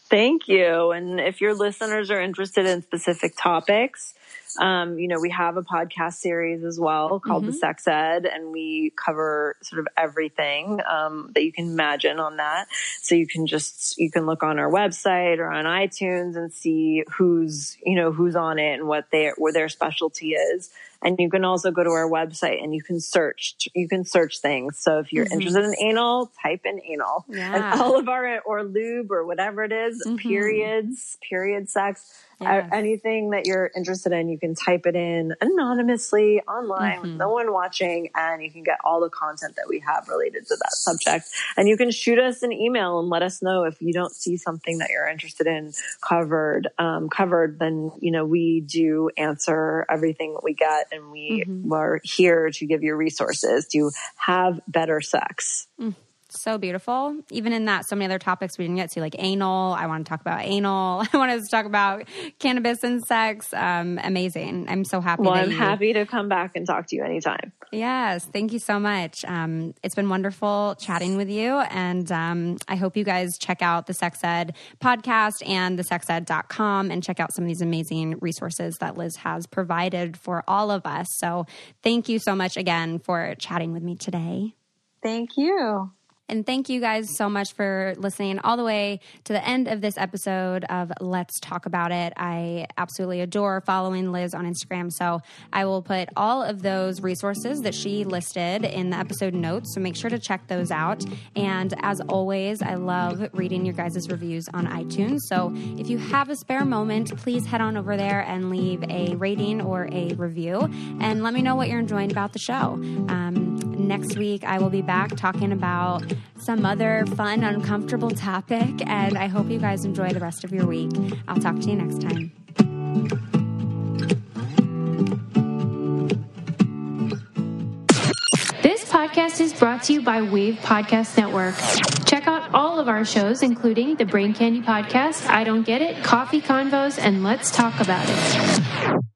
Thank you. And if your listeners are interested in specific topics, um, you know, we have a podcast series as well called mm-hmm. The Sex Ed, and we cover sort of everything um, that you can imagine on that. So you can just you can look on our website or on iTunes and see who's you know who's on it and what their where their specialty is. And you can also go to our website and you can search, you can search things. So if you're mm-hmm. interested in anal, type in anal yeah. and all of our, or lube or whatever it is, mm-hmm. periods, period sex Yes. Anything that you're interested in, you can type it in anonymously online mm-hmm. with no one watching, and you can get all the content that we have related to that subject. And you can shoot us an email and let us know if you don't see something that you're interested in covered. Um, covered, then you know we do answer everything that we get, and we mm-hmm. are here to give you resources to have better sex. Mm so beautiful. Even in that, so many other topics we didn't get to, like anal. I want to talk about anal. I want to talk about cannabis and sex. Um, amazing. I'm so happy. Well, I'm you... happy to come back and talk to you anytime. Yes. Thank you so much. Um, it's been wonderful chatting with you. And um, I hope you guys check out the Sex Ed podcast and the sexed.com and check out some of these amazing resources that Liz has provided for all of us. So thank you so much again for chatting with me today. Thank you. And thank you guys so much for listening all the way to the end of this episode of Let's Talk About It. I absolutely adore following Liz on Instagram. So I will put all of those resources that she listed in the episode notes. So make sure to check those out. And as always, I love reading your guys' reviews on iTunes. So if you have a spare moment, please head on over there and leave a rating or a review and let me know what you're enjoying about the show. Um, next week, I will be back talking about some other fun, uncomfortable topic. And I hope you guys enjoy the rest of your week. I'll talk to you next time. This podcast is brought to you by Wave Podcast Network. Check out all of our shows, including the Brain Candy Podcast, I Don't Get It, Coffee Convos, and Let's Talk About It.